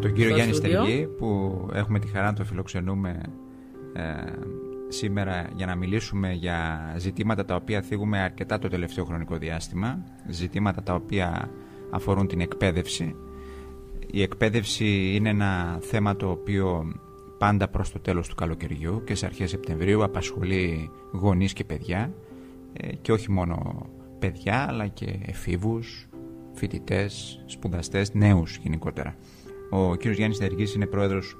Τον κύριο Γιάννη Στεργή που έχουμε τη χαρά να το φιλοξενούμε ε, σήμερα για να μιλήσουμε για ζητήματα τα οποία θίγουμε αρκετά το τελευταίο χρονικό διάστημα, ζητήματα τα οποία αφορούν την εκπαίδευση. Η εκπαίδευση είναι ένα θέμα το οποίο πάντα προς το τέλος του καλοκαιριού και σε αρχές Σεπτεμβρίου απασχολεί γονείς και παιδιά ε, και όχι μόνο παιδιά αλλά και εφήβους, φοιτητές, σπουδαστές, νέους γενικότερα. Ο κ. Γιάννης Δεργής είναι πρόεδρος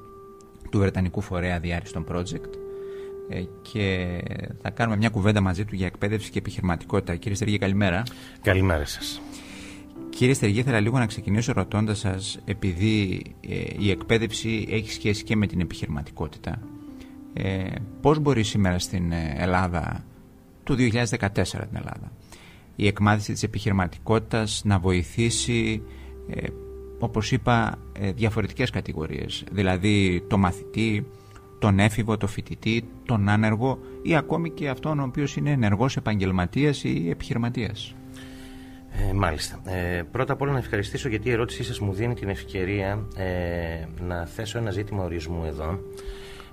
του Βρετανικού Φορέα Διάριστον Project ε, και θα κάνουμε μια κουβέντα μαζί του για εκπαίδευση και επιχειρηματικότητα. Κύριε Στεργή, καλημέρα. Καλημέρα σας. Κύριε Στεργή, ήθελα λίγο να ξεκινήσω ρωτώντας σας, επειδή ε, η εκπαίδευση έχει σχέση και με την επιχειρηματικότητα, ε, πώς μπορεί σήμερα στην Ελλάδα, του 2014 την Ελλάδα, η εκμάθηση της επιχειρηματικότητας να βοηθήσει ε, όπως είπα, ε, διαφορετικές κατηγορίες. Δηλαδή το μαθητή, τον έφηβο, το φοιτητή, τον άνεργο ή ακόμη και αυτόν ο οποίος είναι ενεργός επαγγελματίας ή επιχειρηματίας. Ε, μάλιστα. Ε, πρώτα απ' όλα να ευχαριστήσω γιατί η ερώτησή σας μου δίνει την ευκαιρία ε, να θέσω ένα ζήτημα ορισμού εδώ.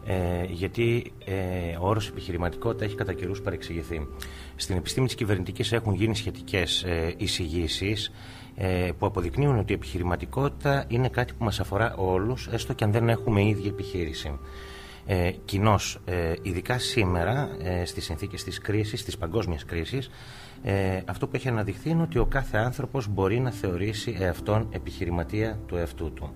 Ε, γιατί ε, ο όρος επιχειρηματικότητα έχει κατά καιρούς παρεξηγηθεί. Στην επιστήμη της κυβερνητικής έχουν γίνει σχετικές ε, εισηγήσεις ε, που αποδεικνύουν ότι η επιχειρηματικότητα είναι κάτι που μας αφορά όλους, έστω και αν δεν έχουμε ίδια επιχείρηση. Ε, Κοινώς, ε, ειδικά σήμερα, ε, στις συνθήκες της κρίσης, της παγκόσμιας κρίσης, ε, αυτό που έχει αναδειχθεί είναι ότι ο κάθε άνθρωπος μπορεί να θεωρήσει εαυτόν επιχειρηματία του εαυτού του.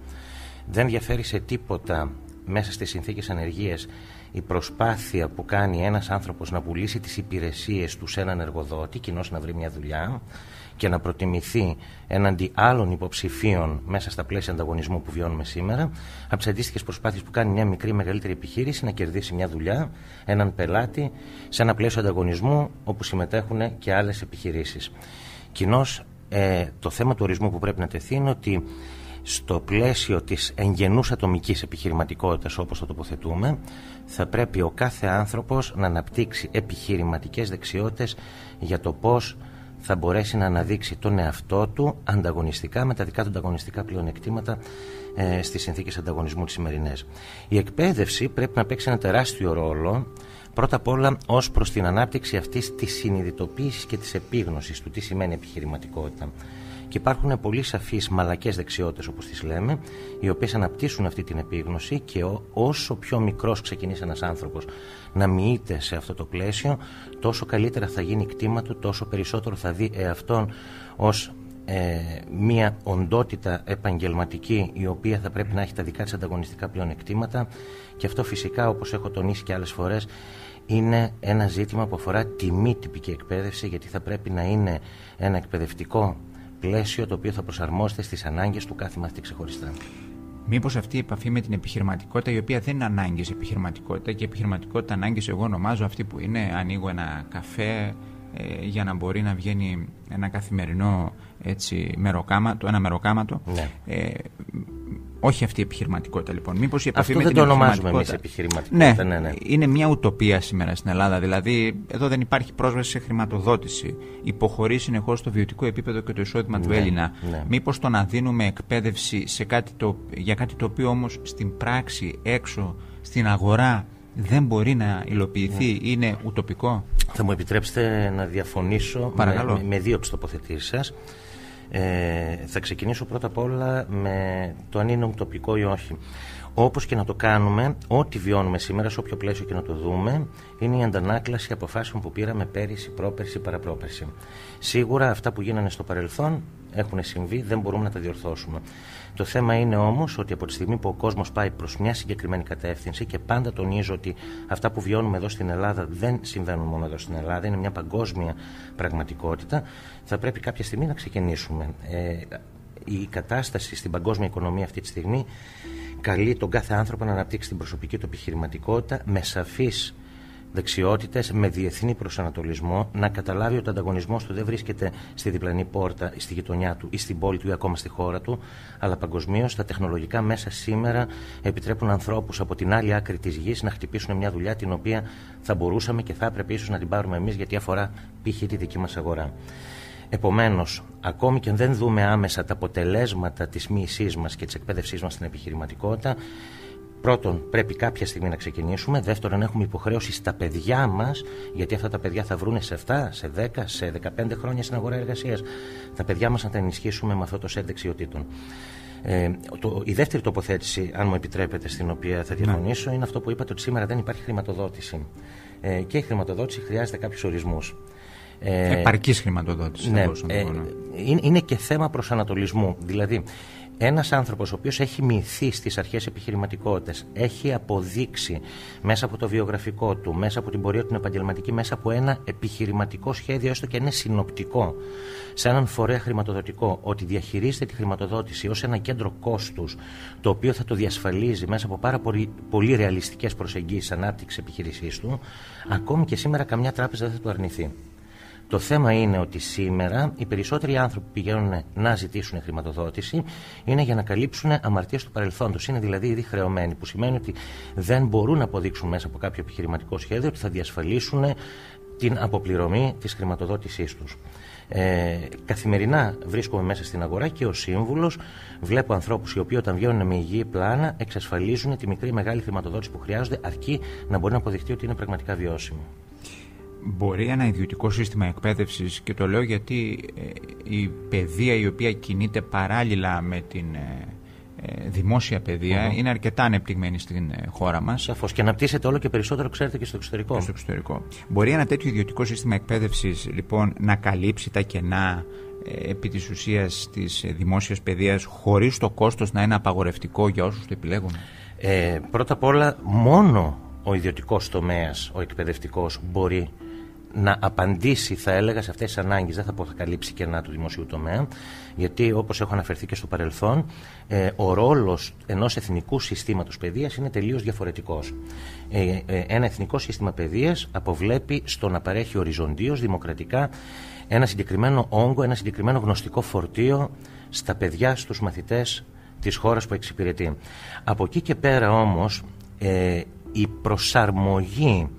Δεν διαφέρει σε τίποτα μέσα στις συνθήκες ανεργίας η προσπάθεια που κάνει ένας άνθρωπος να πουλήσει τις υπηρεσίες του σε έναν εργοδότη, κοινώς να βρει μια δουλειά, και να προτιμηθεί έναντι άλλων υποψηφίων μέσα στα πλαίσια ανταγωνισμού που βιώνουμε σήμερα, από τις αντίστοιχες προσπάθειες που κάνει μια μικρή μεγαλύτερη επιχείρηση να κερδίσει μια δουλειά, έναν πελάτη, σε ένα πλαίσιο ανταγωνισμού όπου συμμετέχουν και άλλες επιχειρήσεις. Κοινώς, ε, το θέμα του ορισμού που πρέπει να τεθεί είναι ότι στο πλαίσιο της εγγενούς ατομικής επιχειρηματικότητας όπως το τοποθετούμε θα πρέπει ο κάθε άνθρωπος να αναπτύξει επιχειρηματικές δεξιότητες για το πώς θα μπορέσει να αναδείξει τον εαυτό του ανταγωνιστικά με τα δικά του ανταγωνιστικά πλεονεκτήματα ε, στις συνθήκες ανταγωνισμού της σημερινές. Η εκπαίδευση πρέπει να παίξει ένα τεράστιο ρόλο πρώτα απ' όλα ως προς την ανάπτυξη αυτής της συνειδητοποίησης και της επίγνωσης του τι σημαίνει επιχειρηματικότητα. Και υπάρχουν πολύ σαφείς μαλακές δεξιότητες, όπως τις λέμε, οι οποίες αναπτύσσουν αυτή την επίγνωση και όσο πιο μικρός ξεκινήσει ένας άνθρωπος να μοιείται σε αυτό το πλαίσιο, τόσο καλύτερα θα γίνει κτήμα του, τόσο περισσότερο θα δει εαυτόν ως ε, μια οντότητα επαγγελματική η οποία θα πρέπει να έχει τα δικά της ανταγωνιστικά πλεονεκτήματα. Και αυτό φυσικά όπως έχω τονίσει και άλλες φορές είναι ένα ζήτημα που αφορά τη μη τυπική εκπαίδευση γιατί θα πρέπει να είναι ένα εκπαιδευτικό πλαίσιο το οποίο θα προσαρμόζεται στις ανάγκες του κάθε μαθητή ξεχωριστά. Μήπως αυτή η επαφή με την επιχειρηματικότητα, η οποία δεν είναι ανάγκη επιχειρηματικότητα και επιχειρηματικότητα ανάγκης, εγώ ονομάζω αυτή που είναι ανοίγω ένα καφέ ε, για να μπορεί να βγαίνει ένα καθημερινό έτσι, μεροκάματο, ένα μεροκάματο. Ναι. Ε, όχι αυτή η επιχειρηματικότητα λοιπόν. Μήπως η επαφή Αυτό με δεν την το ονομάζουμε εμείς επιχειρηματικότητα. επιχειρηματικότητα. Ναι, Ναι, ναι. είναι μια ουτοπία σήμερα στην Ελλάδα. Δηλαδή, εδώ δεν υπάρχει πρόσβαση σε χρηματοδότηση. Υποχωρεί συνεχώς το βιωτικό επίπεδο και το εισόδημα του Ναι, Έλληνα. ναι. Μήπως το να δίνουμε εκπαίδευση σε κάτι το, για κάτι το οποίο όμως στην πράξη, έξω, στην αγορά δεν μπορεί να υλοποιηθεί, Ναι. είναι ουτοπικό; Θα μου επιτρέψετε να διαφωνήσω Παρακαλώ. με, με δύο από τις τοποθετήσεις σας. Ε, θα ξεκινήσω πρώτα απ' όλα με το αν είναι ουτοπικό ή όχι. Όπως και να το κάνουμε, ό,τι βιώνουμε σήμερα, σε όποιο πλαίσιο και να το δούμε, είναι η αντανάκλαση αποφάσεων που πήραμε πέρυσι, πρόπερσι, παραπρόπερσι. Σίγουρα αυτά που γίνανε στο παρελθόν έχουν συμβεί, δεν μπορούμε να τα διορθώσουμε. Το θέμα είναι όμως ότι από τη στιγμή που ο κόσμος πάει προς μια συγκεκριμένη κατεύθυνση και πάντα τονίζω ότι αυτά που βιώνουμε εδώ στην Ελλάδα δεν συμβαίνουν μόνο εδώ στην Ελλάδα, είναι μια παγκόσμια πραγματικότητα, θα πρέπει κάποια στιγμή να ξεκινήσουμε. Ε, η κατάσταση στην παγκόσμια οικονομία αυτή τη στιγμή καλεί τον κάθε άνθρωπο να αναπτύξει την προσωπική του επιχειρηματικότητα με σαφείς δεξιότητες, με διεθνή προσανατολισμό, να καταλάβει ότι ο ανταγωνισμός του δεν βρίσκεται στη διπλανή πόρτα, στη γειτονιά του ή στην πόλη του ή ακόμα στη χώρα του, αλλά παγκοσμίως τα τεχνολογικά μέσα σήμερα επιτρέπουν ανθρώπους από την άλλη άκρη της γης να χτυπήσουν μια δουλειά την οποία θα μπορούσαμε και θα έπρεπε ίσως να την πάρουμε εμείς γιατί αφορά π.χ. τη δική μας αγορά. Επομένως, ακόμη και αν δεν δούμε άμεσα τα αποτελέσματα της μοίησής μας και της εκπαίδευσής μας στην επιχειρηματικότητα, Πρώτον, πρέπει κάποια στιγμή να ξεκινήσουμε. Δεύτερον, έχουμε υποχρέωση στα παιδιά μας, γιατί αυτά τα παιδιά θα βρουν σε 7, σε 10, σε 15 χρόνια στην αγορά εργασίας. Τα παιδιά μας να τα ενισχύσουμε με αυτό το σετ δεξιοτήτων. Ε, το, η δεύτερη τοποθέτηση, αν μου επιτρέπετε, στην οποία θα ναι. διαφωνήσω, είναι αυτό που είπατε ότι σήμερα δεν υπάρχει χρηματοδότηση. Ε, και η χρηματοδότηση χρειάζεται κάποιους ορισμούς. Ε, Επαρκής χρηματοδότηση. Ναι, ε, είναι, είναι και θέμα προσανατολισμού. Δηλαδή, ένας άνθρωπος ο οποίος έχει μυθεί στις αρχές επιχειρηματικότητας, έχει αποδείξει μέσα από το βιογραφικό του, μέσα από την πορεία του επαγγελματική, μέσα από ένα επιχειρηματικό σχέδιο, έστω και είναι συνοπτικό, σε έναν φορέα χρηματοδοτικό, ότι διαχειρίζεται τη χρηματοδότηση ως ένα κέντρο κόστους, το οποίο θα το διασφαλίζει μέσα από πάρα πολύ, πολύ ρεαλιστικές προσεγγίσεις ανάπτυξης επιχείρησής του, ακόμη και σήμερα καμιά τράπεζα δεν θα το αρνηθεί. Το θέμα είναι ότι σήμερα οι περισσότεροι άνθρωποι που πηγαίνουν να ζητήσουν χρηματοδότηση είναι για να καλύψουν αμαρτίες του παρελθόντος. Είναι δηλαδή ήδη χρεωμένοι, που σημαίνει ότι δεν μπορούν να αποδείξουν μέσα από κάποιο επιχειρηματικό σχέδιο ότι θα διασφαλίσουν την αποπληρωμή της χρηματοδότησής τους. Ε, καθημερινά βρίσκομαι μέσα στην αγορά και ο σύμβουλος βλέπω ανθρώπους οι οποίοι όταν βγαίνουν με υγιή πλάνα εξασφαλίζουν τη μικρή μεγάλη χρηματοδότηση που χρειάζονται αρκεί να μπορεί να αποδειχτεί ότι είναι πραγματικά βιώσιμο μπορεί ένα ιδιωτικό σύστημα εκπαίδευσης και το λέω γιατί ε, η παιδεία η οποία κινείται παράλληλα με την ε, ε, δημόσια είναι αρκετά ανεπτυγμένη στην χώρα μας. Σαφώς και αναπτύσσεται όλο και περισσότερο ξέρετε και στο εξωτερικό. Και στο εξωτερικό. Μπορεί ένα τέτοιο ιδιωτικό σύστημα εκπαίδευσης λοιπόν να καλύψει τα κενά επί της ουσίας της δημόσιας παιδείας χωρίς το κόστος να είναι απαγορευτικό για όσους το επιλέγουν; Ε, πρώτα απ' όλα μόνο ο ιδιωτικός τομέας, ο εκπαιδευτικός μπορεί να απαντήσει, θα έλεγα, σε αυτές τις ανάγκες. Δεν θα πω θα καλύψει κενά του δημοσίου τομέα, γιατί όπως έχω αναφερθεί και στο παρελθόν, ε, ο ρόλος ενός εθνικού συστήματος παιδείας είναι τελείως διαφορετικός. Ε, ε, ένα εθνικό σύστημα παιδείας αποβλέπει στο να παρέχει οριζοντίως, δημοκρατικά, ένα συγκεκριμένο όγκο, ένα συγκεκριμένο γνωστικό φορτίο στα παιδιά, στους μαθητές της χώρας που εξυπηρετεί. Από εκεί και πέρα όμως, ε, η προσαρμογή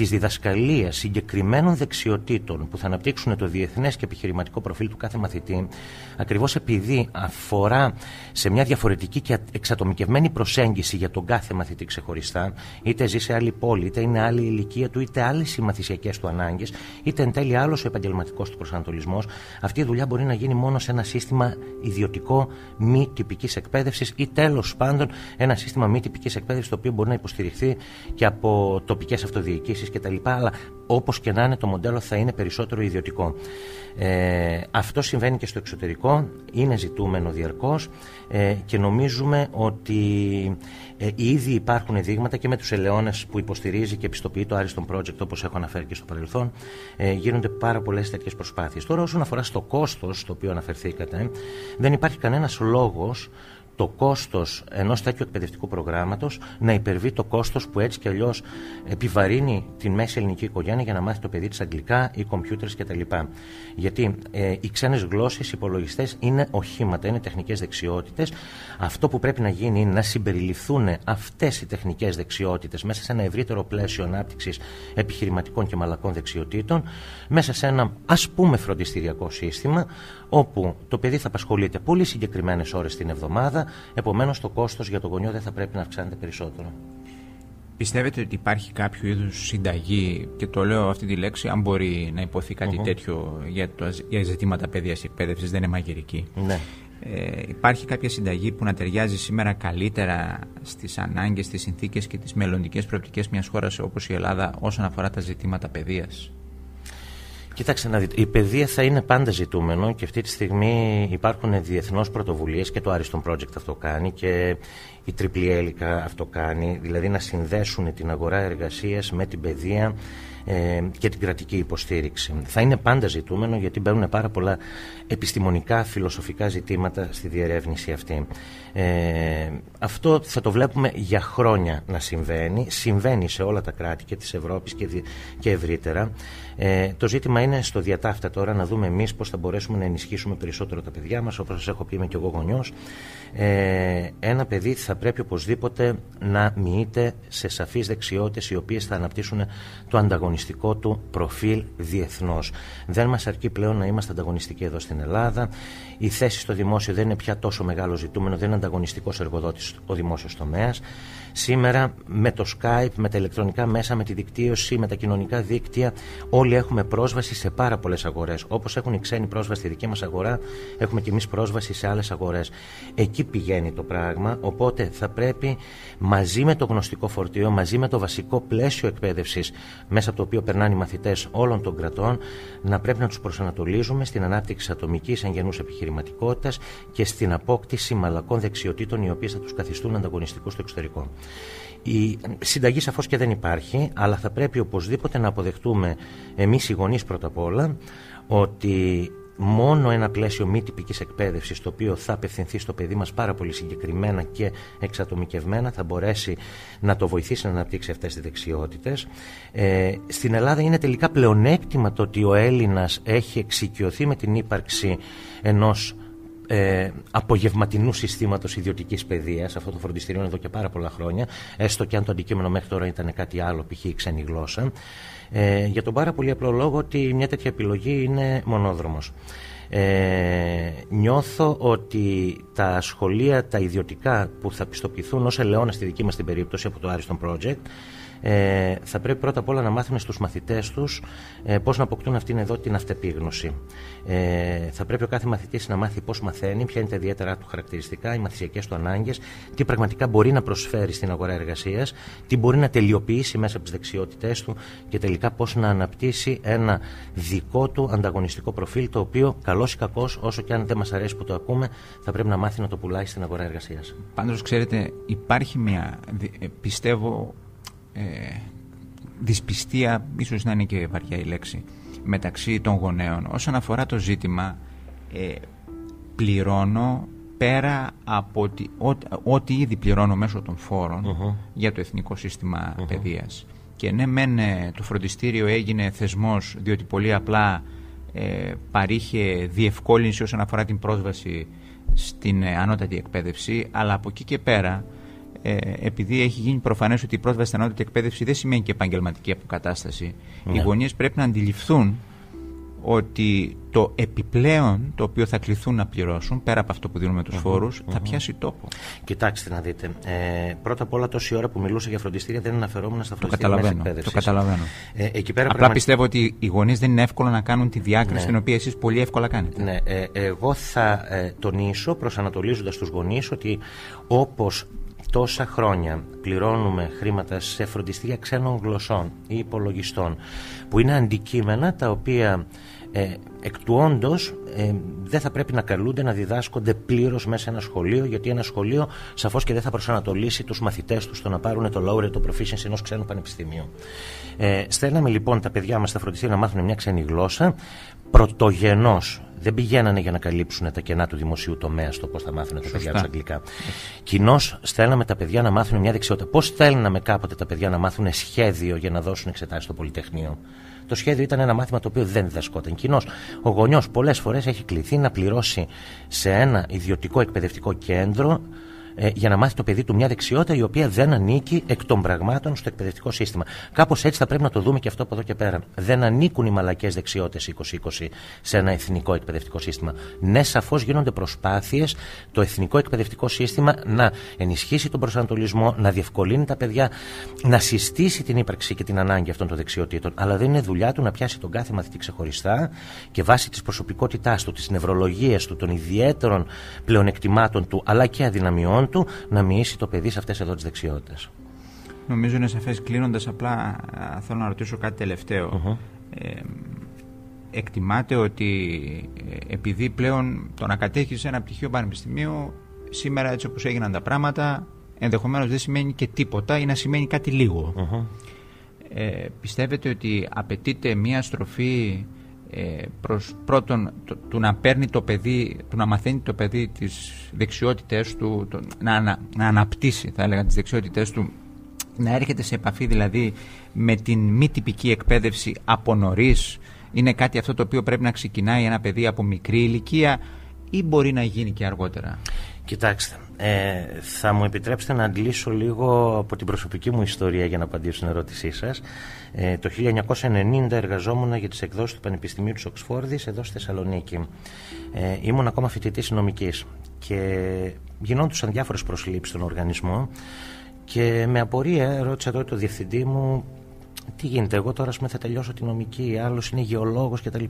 τη διδασκαλία συγκεκριμένων δεξιοτήτων που θα αναπτύξουν το διεθνές και επιχειρηματικό προφίλ του κάθε μαθητή, ακριβώς επειδή αφορά σε μια διαφορετική και εξατομικευμένη προσέγγιση για τον κάθε μαθητή ξεχωριστά, είτε ζει σε άλλη πόλη, είτε είναι άλλη ηλικία του, είτε άλλες οι μαθησιακέ του ανάγκες, είτε εν τέλει άλλος ο επαγγελματικός του προσανατολισμός, αυτή η δουλειά μπορεί να γίνει μόνο σε ένα σύστημα ιδιωτικό μη τυπικής εκπαίδευσης ή τέλος πάντων ένα σύστημα μη τυπικής εκπαίδευσης το οποίο μπορεί να υποστηριχθεί και από τοπικές αυτοδιοικήσεις κτλ. Αλλά όπως και να είναι, το μοντέλο θα είναι περισσότερο ιδιωτικό. Ε, αυτό συμβαίνει και στο εξωτερικό, είναι ζητούμενο διαρκώς ε, και νομίζουμε ότι ε, ήδη υπάρχουν δείγματα και με τους ελαιώνες που υποστηρίζει και επιστοποιεί το Ariston Project, όπως έχω αναφέρει και στο παρελθόν. Ε, γίνονται πάρα πολλές τέτοιες προσπάθειες. Τώρα, όσον αφορά στο κόστος, στο οποίο αναφερθήκατε, δεν υπάρχει κανένας λόγος το κόστος ενός τέτοιου εκπαιδευτικού προγράμματος να υπερβεί το κόστος που έτσι κι αλλιώς επιβαρύνει την μέση ελληνική οικογένεια για να μάθει το παιδί της αγγλικά ή κομπιούτερ κτλ. Γιατί ε, οι ξένες γλώσσες, οι υπολογιστές είναι οχήματα, είναι τεχνικές δεξιότητες. Αυτό που πρέπει να γίνει είναι να συμπεριληφθούν αυτές οι τεχνικές δεξιότητες μέσα σε ένα ευρύτερο πλαίσιο ανάπτυξης επιχειρηματικών και μαλακών δεξιοτήτων, μέσα σε ένα ας πούμε φροντιστηριακό σύστημα, όπου το παιδί θα απασχολείται πολύ συγκεκριμένες ώρες την εβδομάδα, επομένως το κόστος για τον γονιό δεν θα πρέπει να αυξάνεται περισσότερο. Πιστεύετε ότι υπάρχει κάποιο είδους συνταγή, και το λέω αυτή τη λέξη, αν μπορεί να υποθεί τέτοιο για, το, για ζητήματα παιδείας και εκπαίδευσης, δεν είναι μαγειρική. Ναι. Ε, υπάρχει κάποια συνταγή που να ταιριάζει σήμερα καλύτερα στις ανάγκες, στις συνθήκες και τις μελλοντικές προοπτικές μιας χώρας όπως η Ελλάδα όσον αφορά τα ζητήματα παιδείας; Κοιτάξτε να δείτε, η παιδεία θα είναι πάντα ζητούμενο και αυτή τη στιγμή υπάρχουν διεθνώς πρωτοβουλίες και το Ariston Project αυτό κάνει και η Τριπλή Έλικα αυτό κάνει, δηλαδή να συνδέσουν την αγορά εργασίας με την παιδεία ε, και την κρατική υποστήριξη. Θα είναι πάντα ζητούμενο γιατί μπαίνουν πάρα πολλά επιστημονικά, φιλοσοφικά ζητήματα στη διερεύνηση αυτή. Ε, αυτό θα το βλέπουμε για χρόνια να συμβαίνει. Συμβαίνει σε όλα τα κράτη και της Ευρώπης και, και ευρύτερα. Ε, το ζήτημα είναι στο διατάφτα τώρα να δούμε εμείς πώς θα μπορέσουμε να ενισχύσουμε περισσότερο τα παιδιά μας. Όπως σας έχω πει είμαι και εγώ γονιός. Ε, ένα παιδί θα πρέπει οπωσδήποτε να μοιείται σε σαφείς δεξιότητες οι οποίες θα αναπτύσσουν το ανταγωνιστικό του προφίλ διεθνώς. Δεν μας αρκεί πλέον να είμαστε ανταγωνιστικοί εδώ στην Ελλάδα. Η θέση στο δημόσιο δεν είναι πια τόσο μεγάλο ζητούμενο, δεν είναι ανταγωνιστικός εργοδότης ο δημόσιος τομέας. Σήμερα με το Skype, με τα ηλεκτρονικά μέσα, με τη δικτύωση, με τα κοινωνικά δίκτυα, όλοι έχουμε πρόσβαση σε πάρα πολλές αγορές. Όπως έχουν οι ξένοι πρόσβαση στη δική μας αγορά, έχουμε και εμείς πρόσβαση σε άλλες αγορές. Εκεί πηγαίνει το πράγμα. Οπότε θα πρέπει μαζί με το γνωστικό φορτίο, μαζί με το βασικό πλαίσιο εκπαίδευσης, μέσα από το οποίο περνάνε οι μαθητές όλων των κρατών, να πρέπει να τους προσανατολίζουμε στην ανάπτυξη ατομικής εγγενού επιχειρηματικότητας και στην απόκτηση μαλακών δεξιοτήτων, οι οποίες θα τους καθιστούν ανταγωνιστικούς στο εξωτερικό. Η συνταγή σαφώς και δεν υπάρχει, αλλά θα πρέπει οπωσδήποτε να αποδεχτούμε εμείς οι γονείς πρώτα απ' όλα ότι μόνο ένα πλαίσιο μη τυπικής εκπαίδευσης το οποίο θα απευθυνθεί στο παιδί μας πάρα πολύ συγκεκριμένα και εξατομικευμένα θα μπορέσει να το βοηθήσει να αναπτύξει αυτές τις δεξιότητες. Ε, στην Ελλάδα είναι τελικά πλεονέκτημα το ότι ο Έλληνας έχει εξοικειωθεί με την ύπαρξη ενός ε, απογευματινού συστήματος ιδιωτικής παιδείας. Αυτό το φροντιστήριο είναι εδώ και πάρα πολλά χρόνια, έστω και αν το αντικείμενο μέχρι τώρα ήταν κάτι άλλο, π.χ. η ξένη γλώσσα. Ε, για τον πάρα πολύ απλό λόγο ότι μια τέτοια επιλογή είναι μονόδρομος. Ε, νιώθω ότι τα σχολεία, τα ιδιωτικά που θα πιστοποιηθούν ως ελαιόνα στη δική μας την περίπτωση από το Ariston Project ε, θα πρέπει πρώτα απ' όλα να μάθουν στους μαθητές τους ε, πώς να αποκτούν αυτήν εδώ την αυτεπίγνωση. Ε, θα πρέπει ο κάθε μαθητής να μάθει πώς μαθαίνει, ποια είναι τα ιδιαίτερα του χαρακτηριστικά, οι μαθησιακές του ανάγκες, τι πραγματικά μπορεί να προσφέρει στην αγορά εργασίας, τι μπορεί να τελειοποιήσει μέσα από τις δεξιότητές του και τελικά πώς να αναπτύσσει ένα δικό του ανταγωνιστικό προφίλ το οποίο καλός ή κακός όσο και αν δεν μας αρέσει που το ακούμε θα πρέπει να μάθει να το πουλάει στην αγορά εργασίας. Πάντως ξέρετε υπάρχει μια ε, πιστεύω ε, δυσπιστία, ίσως να είναι και βαριά η λέξη, μεταξύ των γονέων. Όσον αφορά το ζήτημα, ε, πληρώνω πέρα από ότι, ό,τι ήδη πληρώνω μέσω των φορων για το Εθνικό Σύστημα uh Παιδείας. Και ναι, μεν ε, το φροντιστήριο έγινε θεσμός διότι πολύ απλά ε, παρήχε διευκόλυνση όσον αφορά την πρόσβαση στην ε, ανώτατη εκπαίδευση, αλλά από εκεί και πέρα ε, επειδή έχει γίνει προφανές ότι η πρόσβαση στην ανώτατη εκπαίδευση δεν σημαίνει και επαγγελματική αποκατάσταση, οι ναι. γονείς πρέπει να αντιληφθούν ότι το επιπλέον το οποίο θα κληθούν να πληρώσουν, πέρα από αυτό που δίνουμε τους φόρους, θα πιάσει τόπο. Κοιτάξτε να δείτε. Ε, πρώτα απ' όλα, τόση ώρα που μιλούσα για φροντιστήρια δεν αναφερόμουν στα φροντιστήρια μέσα εκπαίδευση. Το καταλαβαίνω. Ε, εκεί πέρα Απλά πιστεύω ότι οι γονείς δεν είναι εύκολο να κάνουν τη διάκριση ναι. την οποία εσείς πολύ εύκολα κάνετε. Ναι, ε, εγώ θα ε, τονίσω προσανατολίζοντας τους γονείς ότι όπως τόσα χρόνια πληρώνουμε χρήματα σε φροντιστήρια ξένων γλωσσών ή υπολογιστών που είναι αντικείμενα τα οποία ε, εκ του όντως ε, δεν θα πρέπει να καλούνται να διδάσκονται πλήρως μέσα σε ένα σχολείο, γιατί ένα σχολείο σαφώς και δεν θα προσανατολίσει τους μαθητές τους στο να πάρουν το laureate, το proficiency ενός ξένου πανεπιστημίου. Ε, στέλναμε λοιπόν τα παιδιά μας στα φροντιστήρια να μάθουν μια ξένη γλώσσα, πρωτογενώς δεν πηγαίνανε για να καλύψουν τα κενά του δημοσίου τομέα στο πώς θα μάθουν τα παιδιά τους αγγλικά. Κοινώς στέλναμε τα παιδιά να μάθουν μια δεξιότητα. Πώς στέλναμε κάποτε τα παιδιά να μάθουν σχέδιο για να δώσουν εξετάσεις στο Πολυτεχνείο; Το σχέδιο ήταν ένα μάθημα το οποίο δεν διδασκόταν. Κοινώς, ο γονιός πολλές φορές έχει κληθεί να πληρώσει σε ένα ιδιωτικό εκπαιδευτικό κέντρο ε, για να μάθει το παιδί του μια δεξιότητα η οποία δεν ανήκει εκ των πραγμάτων στο εκπαιδευτικό σύστημα. Κάπως έτσι θα πρέπει να το δούμε και αυτό από εδώ και πέρα. Δεν ανήκουν οι μαλακές δεξιότητες 2020 σε ένα εθνικό εκπαιδευτικό σύστημα. Ναι, σαφώς γίνονται προσπάθειες το εθνικό εκπαιδευτικό σύστημα να ενισχύσει τον προσανατολισμό, να διευκολύνει τα παιδιά, να συστήσει την ύπαρξη και την ανάγκη αυτών των δεξιοτήτων. Αλλά δεν είναι δουλειά του να πιάσει τον κάθε μαθητή ξεχωριστά και βάσει της προσωπικότητάς του, της νευρολογίας του, των ιδιαίτερων πλεονεκτημάτων του αλλά και αδυναμιών του να μοιήσει το παιδί σε αυτές εδώ τις δεξιότητες. Νομίζω είναι σαφές κλείνοντας απλά θέλω να ρωτήσω κάτι Ε, εκτιμάται ότι ε, επειδή πλέον το να κατέχεις ένα πτυχίο πανεπιστημίου σήμερα έτσι όπως έγιναν τα πράγματα ενδεχομένως δεν σημαίνει και τίποτα ή να σημαίνει κάτι Ε, πιστεύετε ότι απαιτείται μία στροφή ε, προς πρώτον το, του να παίρνει το παιδί, του να μαθαίνει το παιδί τις δεξιότητες του, το, να, να, να αναπτύσσει θα έλεγα τις δεξιότητες του, να έρχεται σε επαφή δηλαδή με την μη τυπική εκπαίδευση από νωρίς. είναι κάτι αυτό το οποίο πρέπει να ξεκινάει ένα παιδί από μικρή ηλικία ή μπορεί να γίνει και αργότερα; Κοιτάξτε, ε, θα μου επιτρέψετε να αντλήσω λίγο από την προσωπική μου ιστορία για να απαντήσω στην ερώτησή σας. Ε, το 1990 εργαζόμουν για τις εκδόσεις του Πανεπιστημίου της Οξφόρδης εδώ στη Θεσσαλονίκη. Ε, ήμουν ακόμα φοιτητής νομικής και γινόντουσαν διάφορες προσλήψεις στον οργανισμό και με απορία ρώτησα τότε το διευθυντή μου τι γίνεται, εγώ τώρα θα τελειώσω τη νομική, άλλος είναι γεωλόγος κτλ.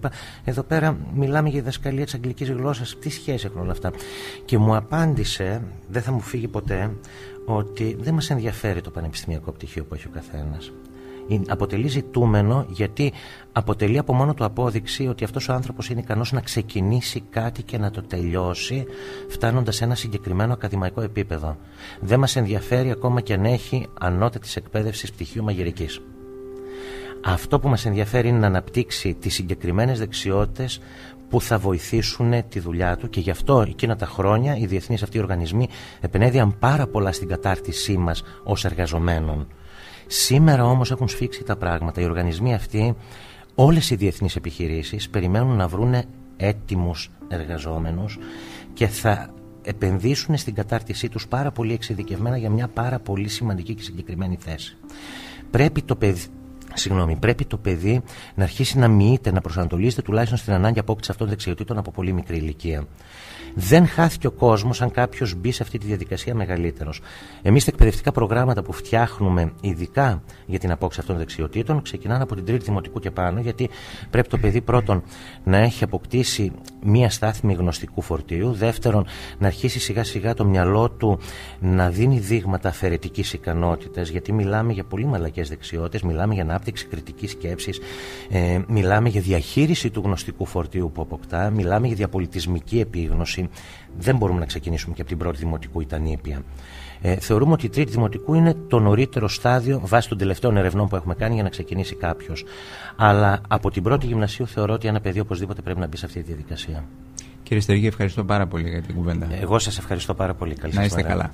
Εδώ πέρα μιλάμε για διδασκαλία της αγγλικής γλώσσας. Τι σχέση έχουν όλα αυτά; Και μου απάντησε, δεν θα μου φύγει ποτέ, ότι δεν μας ενδιαφέρει το πανεπιστημιακό πτυχίο που έχει ο καθένας. Αποτελεί ζητούμενο γιατί αποτελεί από μόνο του απόδειξη ότι αυτός ο άνθρωπος είναι ικανός να ξεκινήσει κάτι και να το τελειώσει φτάνοντας σε ένα συγκεκριμένο ακαδημαϊκό επίπεδο. Δεν μας ενδιαφέρει ακόμα και αν έχει ανώτατης εκπαίδευσης πτυχίου μαγειρικής. Αυτό που μας ενδιαφέρει είναι να αναπτύξει τις συγκεκριμένες δεξιότητες που θα βοηθήσουν τη δουλειά του και γι' αυτό εκείνα τα χρόνια οι διεθνείς αυτοί οργανισμοί επενέδιαν πάρα πολλά στην κατάρτισή μας ως εργαζομένων. Σήμερα όμως έχουν σφίξει τα πράγματα. Οι οργανισμοί αυτοί, όλες οι διεθνείς επιχειρήσεις περιμένουν να βρούνε έτοιμους εργαζόμενους και θα επενδύσουν στην κατάρτισή τους πάρα πολύ εξειδικευμένα για μια πάρα πολύ σημαντική και συγκεκριμένη θέση. Πρέπει το παιδί, Συγγνώμη, πρέπει το παιδί να αρχίσει να μοιείται, να προσανατολίζεται τουλάχιστον στην ανάγκη απόκτηση αυτών των δεξιοτήτων από πολύ μικρή ηλικία. Δεν χάθηκε ο κόσμος αν κάποιος μπει σε αυτή τη διαδικασία μεγαλύτερος. Εμείς τα εκπαιδευτικά προγράμματα που φτιάχνουμε, ειδικά για την απόκτηση αυτών των δεξιοτήτων, ξεκινάνε από την τρίτη δημοτικού και πάνω, γιατί πρέπει το παιδί πρώτον να έχει αποκτήσει μία στάθμη γνωστικού φορτίου, δεύτερον να αρχίσει σιγά σιγά το μυαλό του να δίνει δείγματα αφαιρετικής ικανότητας, γιατί μιλάμε για πολύ μαλακές δεξιότητες, μιλάμε για ανάπτυξη κριτικής σκέψης, ε, μιλάμε για διαχείριση του γνωστικού φορτίου που αποκτά, μιλάμε για διαπολιτισμική επίγνωση δεν μπορούμε να ξεκινήσουμε και από την πρώτη δημοτικού ήταν ήπια. Ε, θεωρούμε ότι η τρίτη δημοτικού είναι το νωρίτερο στάδιο βάσει των τελευταίων ερευνών που έχουμε κάνει για να ξεκινήσει κάποιος. Αλλά από την πρώτη γυμνασίου θεωρώ ότι ένα παιδί οπωσδήποτε πρέπει να μπει σε αυτή τη διαδικασία. Κύριε Στεργή, ευχαριστώ πάρα πολύ για την κουβέντα. Εγώ σας ευχαριστώ πάρα πολύ. Καλή να είστε καλά.